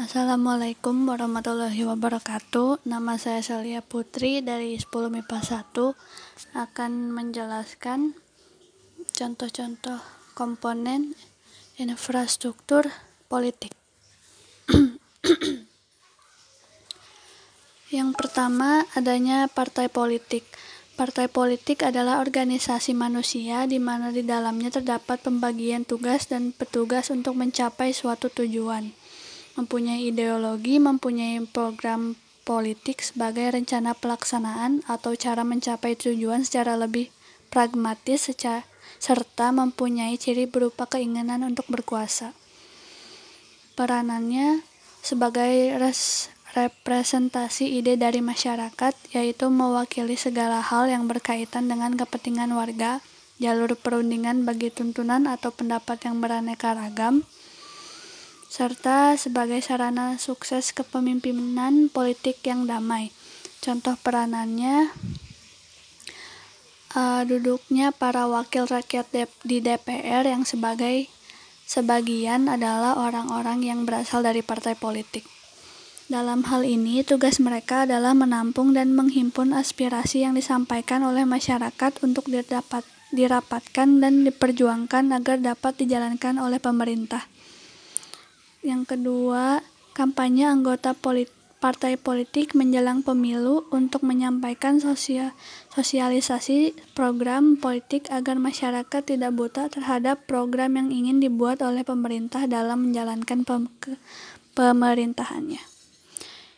Assalamualaikum warahmatullahi wabarakatuh. Nama saya Celia Putri dari 10 MIPA 1 akan menjelaskan contoh-contoh komponen infrastruktur politik. Yang pertama, adanya partai politik. Partai politik adalah organisasi manusia di mana di dalamnya terdapat pembagian tugas dan petugas untuk mencapai suatu tujuan mempunyai ideologi, mempunyai program politik sebagai rencana pelaksanaan atau cara mencapai tujuan secara lebih pragmatis secara, serta mempunyai ciri berupa keinginan untuk berkuasa. Peranannya sebagai res, representasi ide dari masyarakat, yaitu mewakili segala hal yang berkaitan dengan kepentingan warga, jalur perundingan bagi tuntunan atau pendapat yang beraneka ragam, serta sebagai sarana sukses kepemimpinan politik yang damai. Contoh peranannya uh, duduknya para wakil rakyat di DPR yang sebagai sebagian adalah orang-orang yang berasal dari partai politik. Dalam hal ini, tugas mereka adalah menampung dan menghimpun aspirasi yang disampaikan oleh masyarakat untuk didapat, dirapatkan dan diperjuangkan agar dapat dijalankan oleh pemerintah. Yang kedua, kampanye anggota politik partai politik menjelang pemilu untuk menyampaikan sosial, sosialisasi program politik agar masyarakat tidak buta terhadap program yang ingin dibuat oleh pemerintah dalam menjalankan pem ke, pemerintahannya.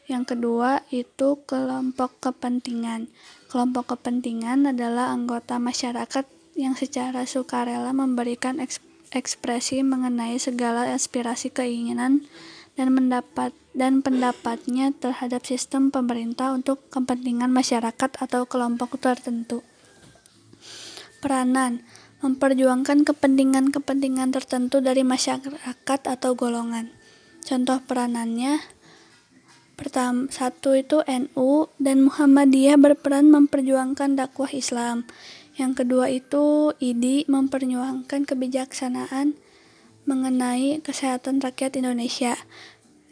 Yang kedua itu kelompok kepentingan. Kelompok kepentingan adalah anggota masyarakat yang secara sukarela memberikan ekspresi ekspresi mengenai segala aspirasi keinginan dan mendapat dan pendapatnya terhadap sistem pemerintah untuk kepentingan masyarakat atau kelompok tertentu. Peranan memperjuangkan kepentingan-kepentingan tertentu dari masyarakat atau golongan. Contoh peranannya pertama satu itu NU dan Muhammadiyah berperan memperjuangkan dakwah Islam. Yang kedua itu IDI memperjuangkan kebijaksanaan mengenai kesehatan rakyat Indonesia.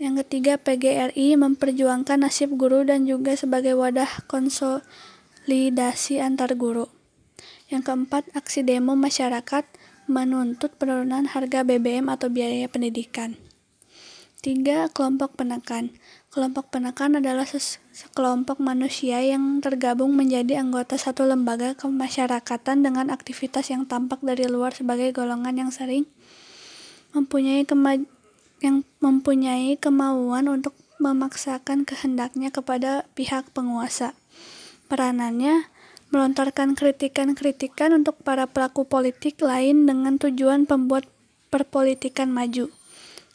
Yang ketiga PGRI memperjuangkan nasib guru dan juga sebagai wadah konsolidasi antar guru. Yang keempat aksi demo masyarakat menuntut penurunan harga BBM atau biaya pendidikan. Tiga, kelompok penekan. Kelompok penekan adalah sekelompok manusia yang tergabung menjadi anggota satu lembaga kemasyarakatan dengan aktivitas yang tampak dari luar sebagai golongan yang sering mempunyai kema yang mempunyai kemauan untuk memaksakan kehendaknya kepada pihak penguasa. Peranannya melontarkan kritikan-kritikan untuk para pelaku politik lain dengan tujuan pembuat perpolitikan maju.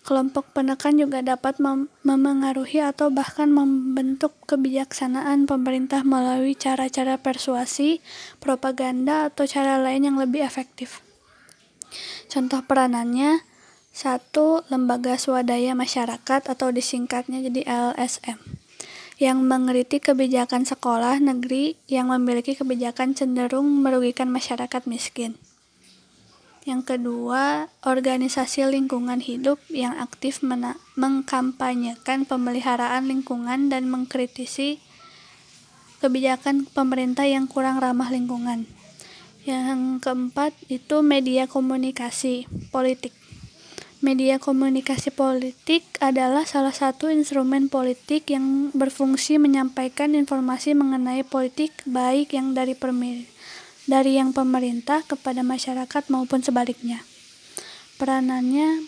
Kelompok penekan juga dapat mem memengaruhi atau bahkan membentuk kebijaksanaan pemerintah melalui cara-cara persuasi, propaganda, atau cara lain yang lebih efektif. Contoh peranannya, satu lembaga swadaya masyarakat atau disingkatnya jadi LSM yang mengkritik kebijakan sekolah negeri yang memiliki kebijakan cenderung merugikan masyarakat miskin. Yang kedua, organisasi lingkungan hidup yang aktif mengkampanyekan pemeliharaan lingkungan dan mengkritisi kebijakan pemerintah yang kurang ramah lingkungan. Yang keempat itu media komunikasi politik. Media komunikasi politik adalah salah satu instrumen politik yang berfungsi menyampaikan informasi mengenai politik baik yang dari pemerintah dari yang pemerintah kepada masyarakat maupun sebaliknya. Peranannya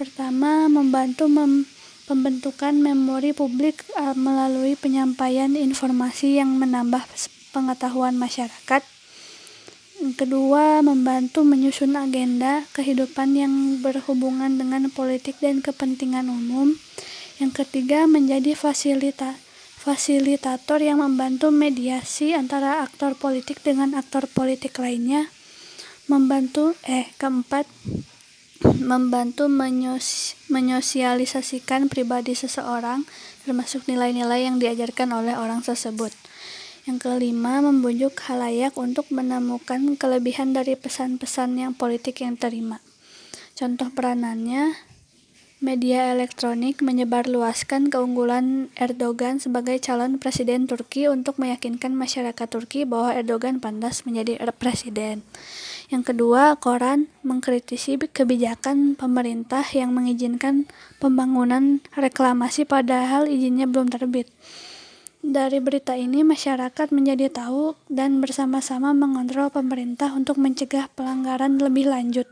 pertama membantu mem pembentukan memori publik uh, melalui penyampaian informasi yang menambah pengetahuan masyarakat. Kedua, membantu menyusun agenda kehidupan yang berhubungan dengan politik dan kepentingan umum. Yang ketiga, menjadi fasilitas fasilitator yang membantu mediasi antara aktor politik dengan aktor politik lainnya. Membantu eh keempat membantu menyos, menyosialisasikan pribadi seseorang termasuk nilai-nilai yang diajarkan oleh orang tersebut. Yang kelima membujuk halayak untuk menemukan kelebihan dari pesan-pesan yang politik yang terima. Contoh peranannya media elektronik menyebarluaskan keunggulan Erdogan sebagai calon presiden Turki untuk meyakinkan masyarakat Turki bahwa Erdogan pantas menjadi presiden. Yang kedua, koran mengkritisi kebijakan pemerintah yang mengizinkan pembangunan reklamasi padahal izinnya belum terbit. Dari berita ini, masyarakat menjadi tahu dan bersama-sama mengontrol pemerintah untuk mencegah pelanggaran lebih lanjut.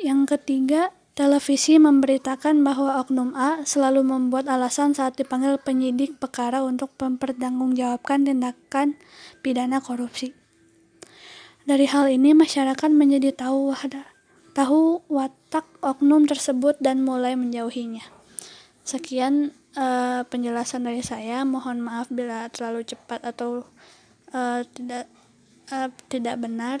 Yang ketiga, televisi memberitakan bahwa Oknum A selalu membuat alasan saat dipanggil penyidik perkara untuk mempertanggungjawabkan tindakan pidana korupsi. Dari hal ini, masyarakat menjadi tahu tahu watak oknum tersebut dan mulai menjauhinya. Sekian uh, penjelasan dari saya. Mohon maaf bila terlalu cepat atau uh, tidak uh, tidak benar.